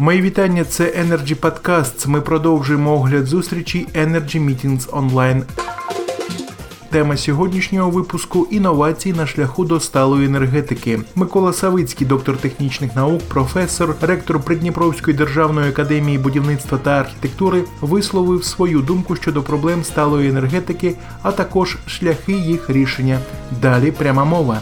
Мої вітання. Це Energy Podcasts. Ми продовжуємо огляд зустрічі Energy Meetings Online. Тема сьогоднішнього випуску інновації на шляху до сталої енергетики. Микола Савицький, доктор технічних наук, професор, ректор Придніпровської державної академії будівництва та архітектури, висловив свою думку щодо проблем сталої енергетики, а також шляхи їх рішення. Далі пряма мова.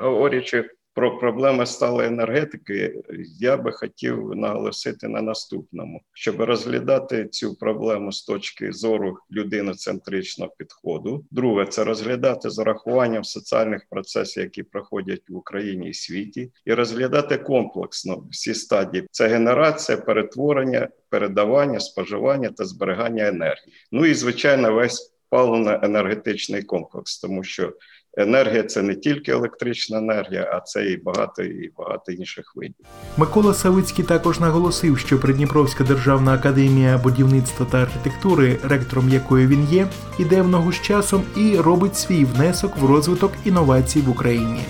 Говорячи про проблеми сталої енергетики, я би хотів наголосити на наступному, щоб розглядати цю проблему з точки зору людиноцентричного підходу. Друге, це розглядати з урахуванням соціальних процесів, які проходять в Україні і світі, і розглядати комплексно всі стадії: це генерація, перетворення, передавання, споживання та зберігання енергії. Ну і звичайно, весь паливно-енергетичний комплекс, тому що енергія це не тільки електрична енергія, а це і багато і багато інших видів. Микола Савицький також наголосив, що Придніпровська державна академія будівництва та архітектури, ректором якої він є, іде в ногу з часом і робить свій внесок в розвиток інновацій в Україні.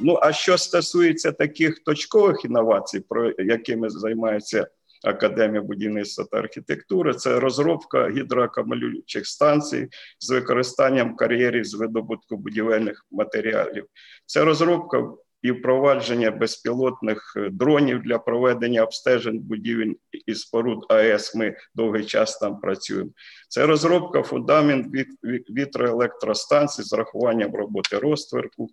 Ну а що стосується таких точкових інновацій, про якими займаються Академія будівництва та архітектури це розробка гідроакумулюючих станцій з використанням кар'єрів з видобутку будівельних матеріалів. Це розробка і впровадження безпілотних дронів для проведення обстежень будівель і споруд АЕС. Ми довгий час там працюємо. Це розробка фундамент вітроелектростанцій з рахуванням роботи розтверку.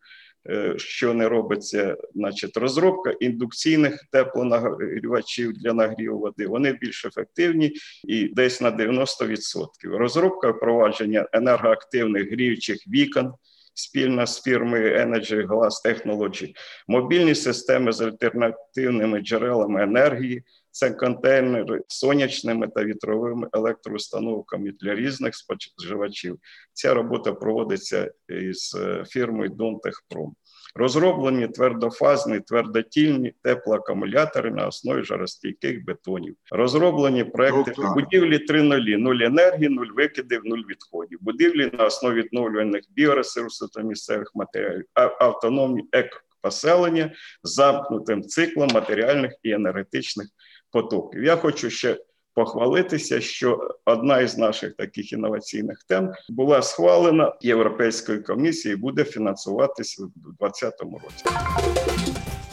Е, що не робиться, значить, розробка індукційних теплонагрівачів для нагріву води. Вони більш ефективні і десь на 90%. Розробка впровадження енергоактивних гріючих вікон. Спільно з фірмою Energy Glass Technology, мобільні системи з альтернативними джерелами енергії, це контейнери з сонячними та вітровими електроустановками для різних споживачів. Ця робота проводиться із е, фірмою Донтехпром. Розроблені твердофазні, твердотільні теплоакумулятори на основі жаростійких бетонів. Розроблені проекти ну, будівлі 3.0, нуль енергії, нуль викидів, нуль відходів, будівлі на основі відновлюваних біоресурсів та місцевих матеріалів, автономні екопоселення з замкнутим циклом матеріальних і енергетичних потоків. Я хочу ще похвалитися, що одна із наших таких інноваційних тем була схвалена Європейською комісією, і буде фінансуватися у 2020 році.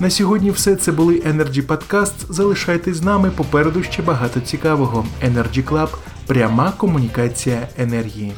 На сьогодні все це були Energy Podcast. Залишайтесь з нами. Попереду ще багато цікавого. Energy Club – пряма комунікація енергії.